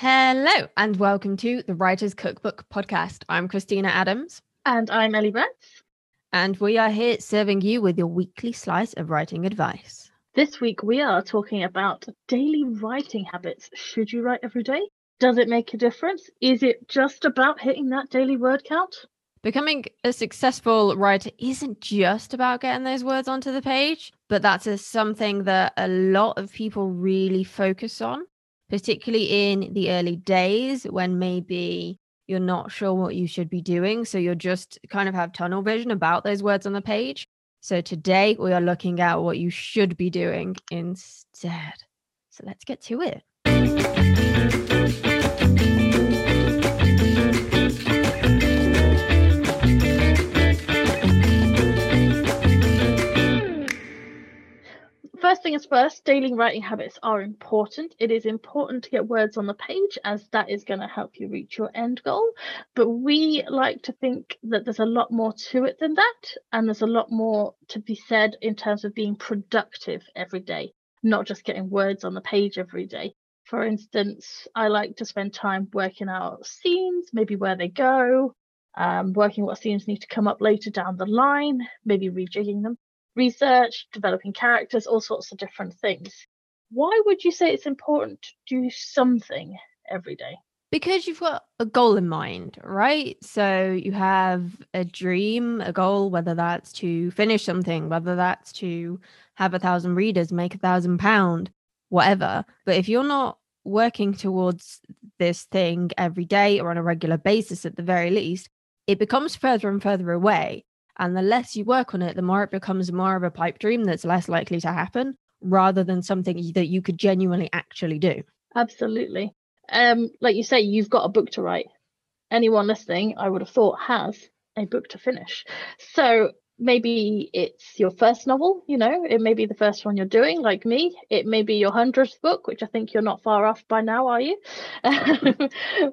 Hello, and welcome to the Writer's Cookbook podcast. I'm Christina Adams. And I'm Ellie Betts. And we are here serving you with your weekly slice of writing advice. This week, we are talking about daily writing habits. Should you write every day? Does it make a difference? Is it just about hitting that daily word count? Becoming a successful writer isn't just about getting those words onto the page, but that's a, something that a lot of people really focus on particularly in the early days when maybe you're not sure what you should be doing. So you're just kind of have tunnel vision about those words on the page. So today we are looking at what you should be doing instead. So let's get to it. First thing is first, daily writing habits are important. It is important to get words on the page as that is going to help you reach your end goal. But we like to think that there's a lot more to it than that. And there's a lot more to be said in terms of being productive every day, not just getting words on the page every day. For instance, I like to spend time working out scenes, maybe where they go, um, working what scenes need to come up later down the line, maybe rejigging them research, developing characters, all sorts of different things. Why would you say it's important to do something every day? Because you've got a goal in mind, right? So you have a dream, a goal, whether that's to finish something, whether that's to have a thousand readers, make a thousand pound, whatever. But if you're not working towards this thing every day or on a regular basis at the very least, it becomes further and further away. And the less you work on it, the more it becomes more of a pipe dream that's less likely to happen rather than something that you could genuinely actually do. Absolutely. Um, like you say, you've got a book to write. Anyone listening, I would have thought, has a book to finish. So maybe it's your first novel, you know, it may be the first one you're doing, like me. It may be your hundredth book, which I think you're not far off by now, are you? but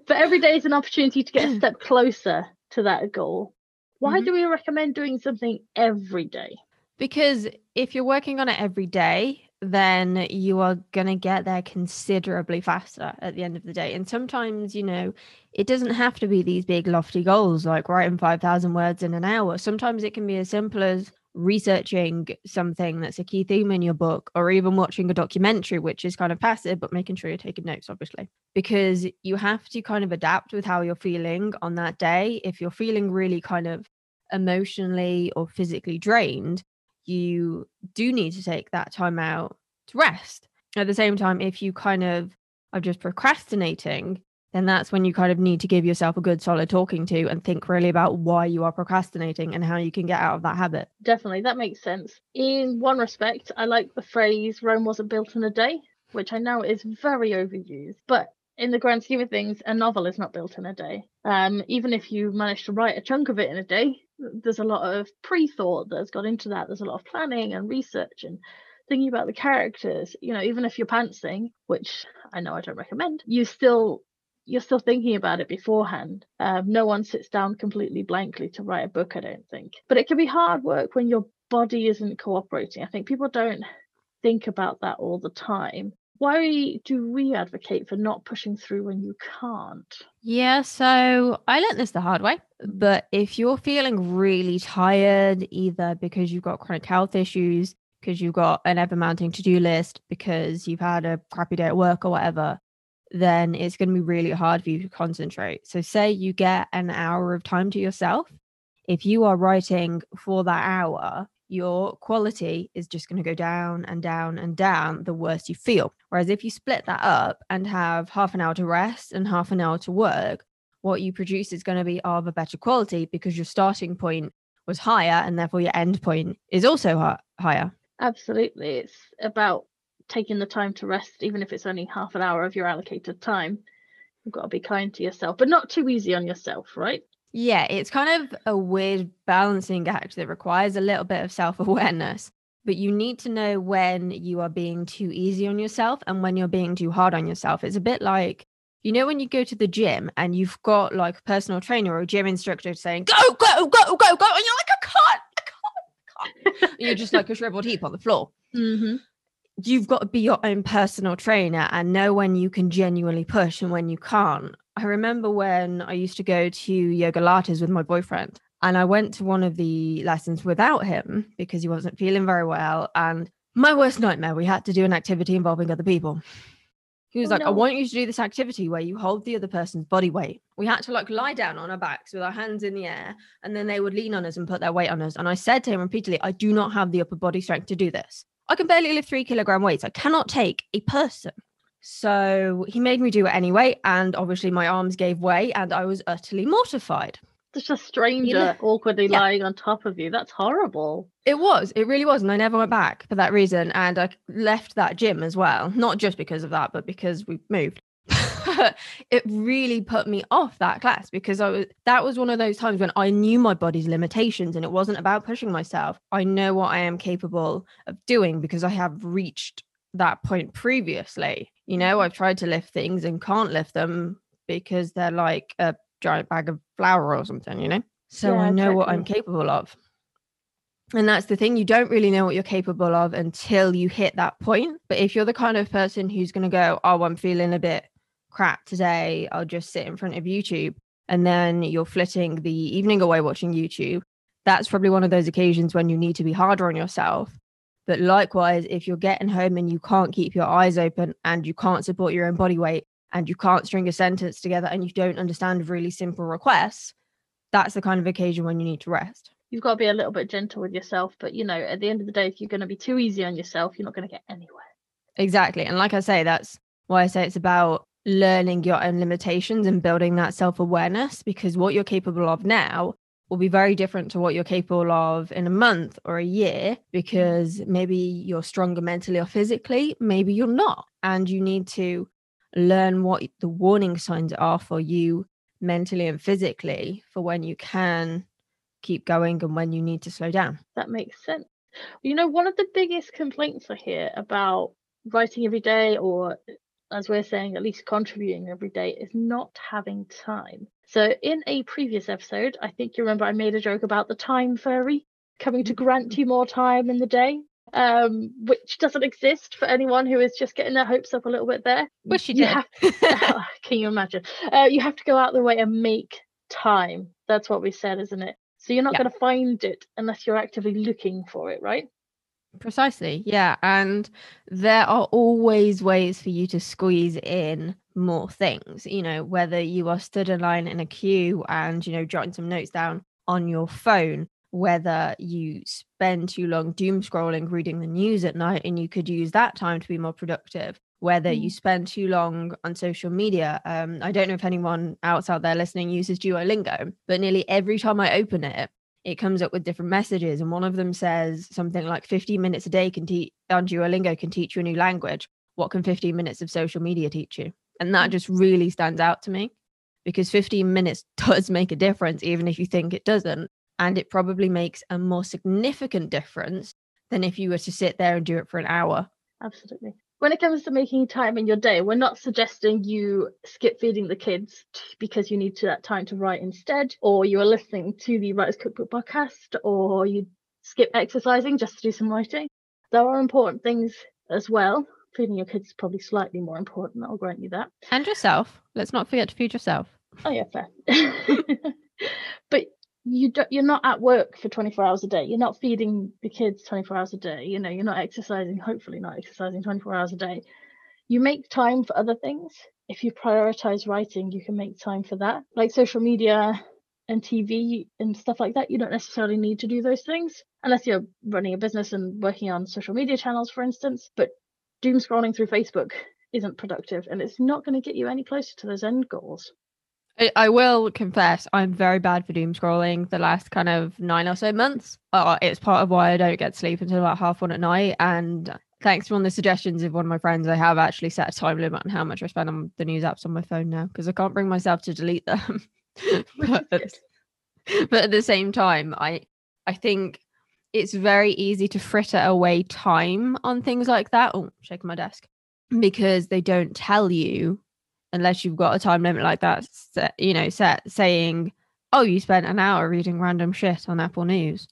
every day is an opportunity to get a step closer to that goal. Why mm-hmm. do we recommend doing something every day? Because if you're working on it every day, then you are going to get there considerably faster at the end of the day. And sometimes, you know, it doesn't have to be these big, lofty goals like writing 5,000 words in an hour. Sometimes it can be as simple as researching something that's a key theme in your book or even watching a documentary which is kind of passive but making sure you're taking notes obviously. Because you have to kind of adapt with how you're feeling on that day. If you're feeling really kind of emotionally or physically drained you do need to take that time out to rest. At the same time if you kind of are just procrastinating then that's when you kind of need to give yourself a good solid talking to and think really about why you are procrastinating and how you can get out of that habit. Definitely, that makes sense. In one respect, I like the phrase Rome wasn't built in a day, which I know is very overused, but in the grand scheme of things, a novel is not built in a day. Um, even if you manage to write a chunk of it in a day, there's a lot of pre-thought that's got into that. There's a lot of planning and research and thinking about the characters. You know, even if you're pantsing, which I know I don't recommend, you still you're still thinking about it beforehand. Um, no one sits down completely blankly to write a book, I don't think. But it can be hard work when your body isn't cooperating. I think people don't think about that all the time. Why do we advocate for not pushing through when you can't? Yeah, so I learned this the hard way. But if you're feeling really tired, either because you've got chronic health issues, because you've got an ever mounting to do list, because you've had a crappy day at work or whatever, then it's going to be really hard for you to concentrate. So, say you get an hour of time to yourself. If you are writing for that hour, your quality is just going to go down and down and down the worse you feel. Whereas if you split that up and have half an hour to rest and half an hour to work, what you produce is going to be of a better quality because your starting point was higher and therefore your end point is also higher. Absolutely. It's about taking the time to rest, even if it's only half an hour of your allocated time. You've got to be kind to yourself, but not too easy on yourself, right? Yeah, it's kind of a weird balancing act that requires a little bit of self awareness. But you need to know when you are being too easy on yourself and when you're being too hard on yourself. It's a bit like, you know, when you go to the gym and you've got like a personal trainer or a gym instructor saying, go, go, go, go, go. And you're like, I can't, I can't, I can't. you're just like a shriveled heap on the floor. Mm-hmm you've got to be your own personal trainer and know when you can genuinely push and when you can't. I remember when I used to go to Yogalates with my boyfriend, and I went to one of the lessons without him because he wasn't feeling very well. And my worst nightmare, we had to do an activity involving other people. He was Oh, like, I want you to do this activity where you hold the other person's body weight. We had to like lie down on our backs with our hands in the air, and then they would lean on us and put their weight on us. And I said to him repeatedly, I do not have the upper body strength to do this. I can barely lift three kilogram weights. I cannot take a person. So he made me do it anyway. And obviously, my arms gave way, and I was utterly mortified. Just a stranger awkwardly Yeah. lying on top of you. That's horrible. It was, it really was. And I never went back for that reason. And I left that gym as well, not just because of that, but because we moved. It really put me off that class because I was that was one of those times when I knew my body's limitations and it wasn't about pushing myself. I know what I am capable of doing because I have reached that point previously. You know, mm-hmm. I've tried to lift things and can't lift them because they're like a giant bag of flour or something, you know? So Yeah, I know what I'm capable of. And that's the thing, you don't really know what you're capable of until you hit that point. But if you're the kind of person who's going to go, Oh, I'm feeling a bit crap today, I'll just sit in front of YouTube. And then you're flitting the evening away watching YouTube. That's probably one of those occasions when you need to be harder on yourself. But likewise, if you're getting home and you can't keep your eyes open and you can't support your own body weight and you can't string a sentence together and you don't understand really simple requests, that's the kind of occasion when you need to rest. You've got to be a little bit gentle with yourself. But, you know, at the end of the day, if you're going to be too easy on yourself, you're not going to get anywhere. Exactly. And like I say, that's why I say it's about learning your own limitations and building that self awareness because what you're capable of now will be very different to what you're capable of in a month or a year because maybe you're stronger mentally or physically, maybe you're not. And you need to learn what the warning signs are for you mentally and physically for when you can keep going and when you need to slow down. That makes sense. You know, one of the biggest complaints I hear about writing every day, or as we're saying, at least contributing every day, is not having time. So, in a previous episode, I think you remember I made a joke about the time fairy coming to grant you more time in the day, um, which doesn't exist for anyone who is just getting their hopes up a little bit there. Wish you You did. can you imagine? Uh, you have to go out the way and make time. That's what we said, isn't it? So you're not Yeah. going to find it unless you're actively looking for it, right? Precisely. Yeah. And there are always ways for you to squeeze in more things, you know, whether you are stood in line in a queue and, you know, jotting some notes down on your phone, whether you spend too long doom scrolling, reading the news at night, and you could use that time to be more productive. Whether you spend too long on social media. Um, I don't know if anyone else out there listening uses Duolingo, but nearly every time I open it, it comes up with different messages and one of them says something like 15 minutes a day can teach on duolingo can teach you a new language. What can 15 minutes of social media teach you? And that just really stands out to me because 15 minutes does make a difference even if you think it doesn't and it probably makes a more significant difference than if you were to sit there and do it for an hour. Absolutely. When it comes to making time in your day, we're not suggesting you skip feeding the kids because you need to, that time to write instead, or you are listening to the Writers Cookbook podcast, or you skip exercising just to do some writing. There are important things as well. Feeding your kids is probably slightly more important, I'll grant you that. and yourself let's not forget to feed yourself Oh yeah, fair. you don't, you're not at work for 24 hours a day. You're not feeding the kids 24 hours a day. You know, you're not exercising. Hopefully, not exercising 24 hours a day. You make time for other things. If you prioritize writing, you can make time for that. Like social media and TV and stuff like that. You don't necessarily need to do those things unless you're running a business and working on social media channels, for instance. But doom scrolling through Facebook isn't productive and it's not going to get you any closer to those end goals. I, I will confess I'm very bad for doom scrolling the last kind of nine or so months. Uh, it's part of why I don't get sleep until about half one at night. And thanks to one of the suggestions of one of my friends, I have actually set a time limit on how much I spend on the news apps on my phone now because I can't bring myself to delete them. But, but at the same time, I I think it's very easy to fritter away time on things like that. Oh, shaking my desk because they don't tell you unless you've got a time limit like that. You know, set saying, "Oh, you spent an hour reading random shit on Apple News."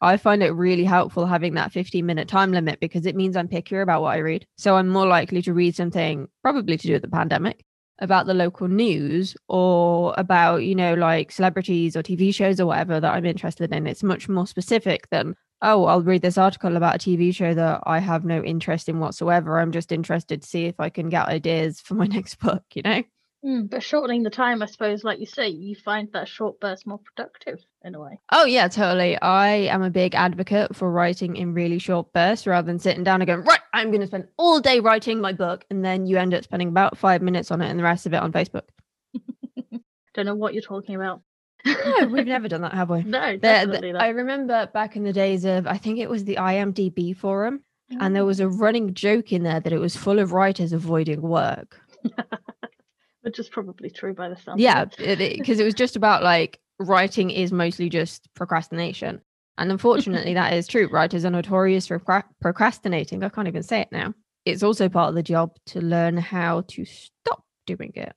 I find it really helpful having that 15 minute time limit because it means I'm pickier about what I read. So I'm more likely to read something, probably to do with the pandemic, about the local news or about, you know, like celebrities or TV shows or whatever that I'm interested in. It's much more specific than, oh, I'll read this article about a TV show that I have no interest in whatsoever. I'm just interested to see if I can get ideas for my next book, you know? Mm, but shortening the time, I suppose, like you say, you find that short burst more productive in a way. Oh, yeah, totally. I am a big advocate for writing in really short bursts rather than sitting down and going, right, I'm going to spend all day writing my book. And then you end up spending about five minutes on it and the rest of it on Facebook. Don't know what you're talking about. No, we've never done that, have we? No, definitely the- not. I remember back in the days of, I think it was the IMDb forum, and there was a mm. running joke in there that it was full of writers avoiding work. which is probably true by the sound. Yeah, because it, was just about like writing is mostly just procrastination. And unfortunately, that is true. Writers are notorious for procrastinating. I can't even say it now. It's also part of the job to learn how to stop doing it.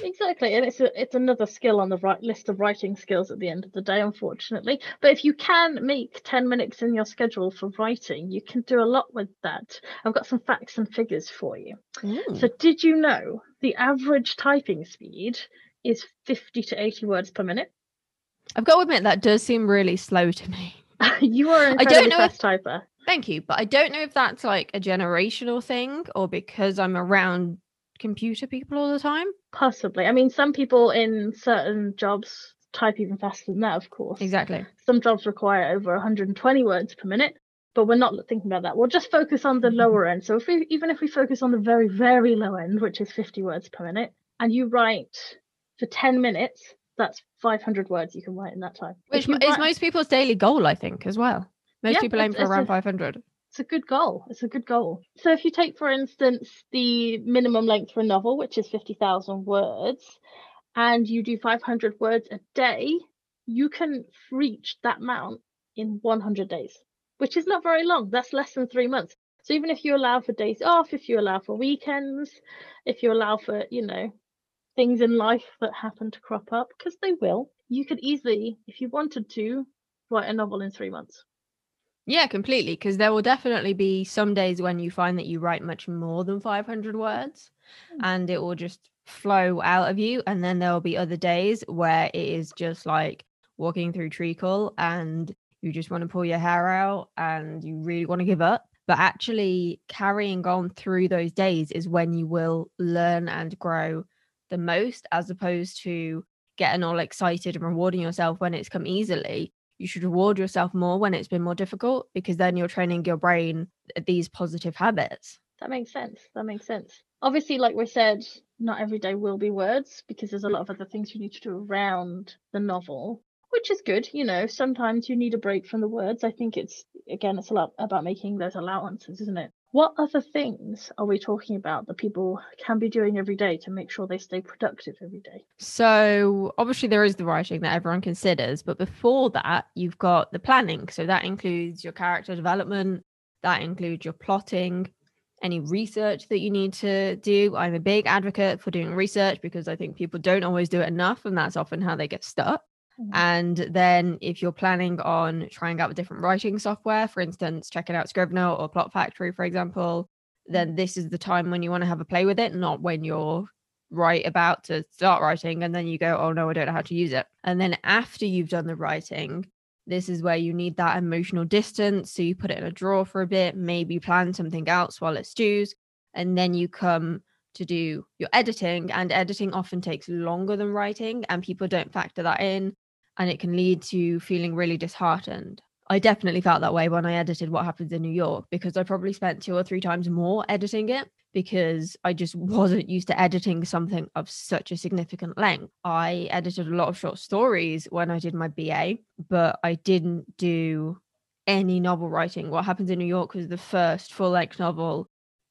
Exactly, and it's a, it's another skill on the right list of writing skills at the end of the day, unfortunately. But if you can make ten minutes in your schedule for writing, you can do a lot with that. I've got some facts and figures for you. Mm. So, did you know the average typing speed is fifty to eighty words per minute? I've got to admit, that does seem really slow to me. you are an I don't know if- fast typer. Thank you. But I don't know if that's like a generational thing or because I'm around computer people all the time. Possibly. I mean, some people in certain jobs type even faster than that, of course. Exactly. Some jobs require over 120 words per minute, but we're not thinking about that. We'll just focus on the lower end. So if we even if we focus on the very very low end, which is 50 words per minute, and you write for 10 minutes, that's 500 words you can write in that time. Which is write- most people's daily goal, I think, as well. Most Yeah, people aim for around a- 500. It's a good goal. It's a good goal. So if you take, for instance, the minimum length for a novel, which is 50,000 words, and you do 500 words a day, you can reach that amount in 100 days, which is not very long. That's less than three months. So even if you allow for days off, if you allow for weekends, if you allow for, you know, things in life that happen to crop up, because they will, you could easily, if you wanted to, write a novel in three months. Yeah, completely. Because there will definitely be some days when you find that you write much more than 500 words Mm. and it will just flow out of you. And then there will be other days where it is just like walking through treacle and you just want to pull your hair out and you really want to give up. But actually, carrying on through those days is when you will learn and grow the most, as opposed to getting all excited and rewarding yourself when it's come easily you should reward yourself more when it's been more difficult because then you're training your brain uh, these positive habits. That makes sense. That makes sense. Obviously, like we said, not every day will be words because there's a lot of other things you need to do around the novel, which is good. You know, sometimes you need a break from the words. I think it's, again, it's a lot about making those allowances, isn't it? What other things are we talking about that people can be doing every day to make sure they stay productive every day? So, obviously, there is the writing that everyone considers, but before that, you've got the planning. So, that includes your character development, that includes your plotting, any research that you need to do. I'm a big advocate for doing research because I think people don't always do it enough, and that's often how they get stuck. Mhm. And then if you're planning on trying out different writing software, for instance, checking out Scrivener or Plot Factory, for example, then this is the time when you want to have a play with it, not when you're right about to start writing and then you go, oh no, I don't know how to use it. And then after you've done the writing, this is where you need that emotional distance. So you put it in a drawer for a bit, maybe plan something else while it stews, and then you come to do your editing. And editing often takes longer than writing, and people don't factor that in and it can lead to feeling really disheartened. I definitely felt that way when I edited What Happens in New York because I probably spent two or three times more editing it because I just wasn't used to editing something of such a significant length. I edited a lot of short stories when I did my BA, but I didn't do any novel writing. What Happens in New York was the first full length novel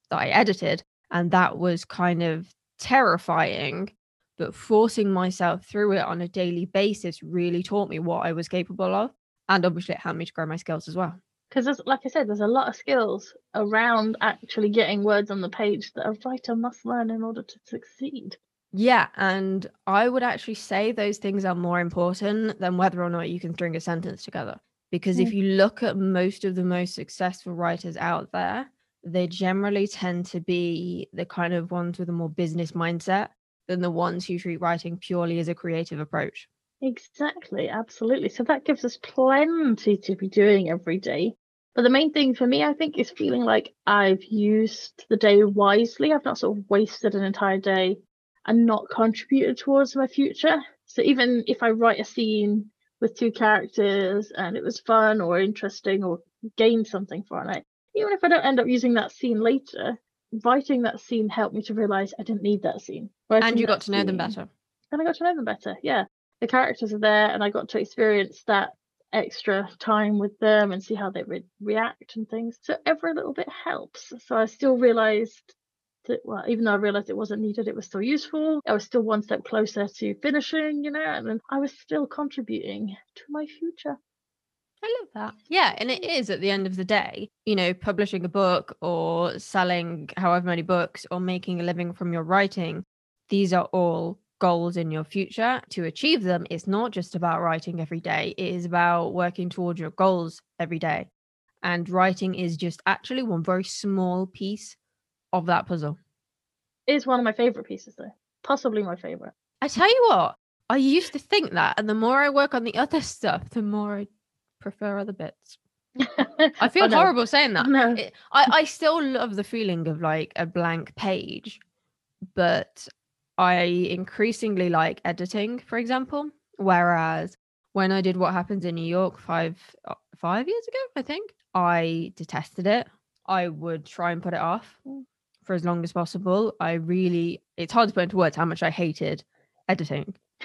that I edited, and that was kind of terrifying but forcing myself through it on a daily basis really taught me what I was capable of. And obviously, it helped me to grow my skills as well. Because, like I said, there's a lot of skills around actually getting words on the page that a writer must learn in order to succeed. Yeah. And I would actually say those things are more important than whether or not you can string a sentence together. Because if hmm. you look at most of the most successful writers out there, they generally tend to be the kind of ones with a more business mindset than the ones who treat writing purely as a creative approach. Exactly, absolutely. So that gives us plenty to be doing every day. But the main thing for me, I think, is feeling like I've used the day wisely. I've not sort of wasted an entire day and not contributed towards my future. So even if I write a scene with two characters and it was fun or interesting or gained something from it, even if I don't end up using that scene later, writing that scene helped me to realize I didn't need that scene. Writing and you got to know them better. And I got to know them better. Yeah. The characters are there and I got to experience that extra time with them and see how they re- react and things. So every little bit helps. So I still realized that, well, even though I realized it wasn't needed, it was still useful. I was still one step closer to finishing, you know, and I was still contributing to my future. I love that. Yeah. And it is at the end of the day, you know, publishing a book or selling however many books or making a living from your writing. These are all goals in your future. To achieve them, it's not just about writing every day, it is about working towards your goals every day. And writing is just actually one very small piece of that puzzle. It's one of my favorite pieces, though. Possibly my favorite. I tell you what, I used to think that. And the more I work on the other stuff, the more I prefer other bits. I feel oh, no. horrible saying that. No. It, I, I still love the feeling of like a blank page, but I increasingly like editing, for example. Whereas when I did what happens in New York five uh, five years ago, I think I detested it. I would try and put it off mm. for as long as possible. I really, it's hard to put into words how much I hated editing.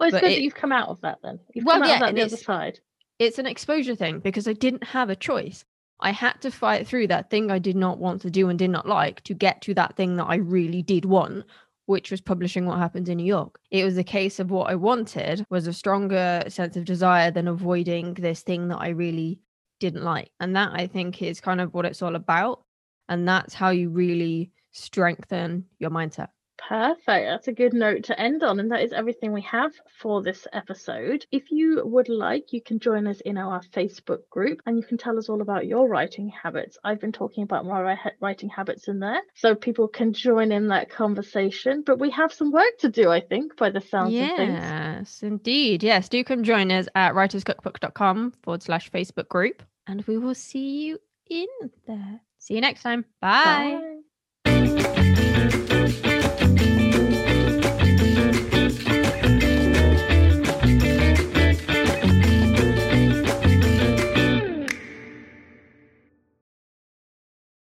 well, it's but good it, that you've come out of that then. You've well, come out yeah, of that the other side. It's an exposure thing because I didn't have a choice. I had to fight through that thing I did not want to do and did not like to get to that thing that I really did want, which was publishing what happened in New York. It was a case of what I wanted was a stronger sense of desire than avoiding this thing that I really didn't like. And that I think is kind of what it's all about. And that's how you really strengthen your mindset. Perfect. That's a good note to end on. And that is everything we have for this episode. If you would like, you can join us in our Facebook group and you can tell us all about your writing habits. I've been talking about my writing habits in there so people can join in that conversation. But we have some work to do, I think, by the sounds yes, of things. Yes, indeed. Yes, do come join us at writerscookbook.com forward slash Facebook group and we will see you in there. See you next time. Bye. Bye.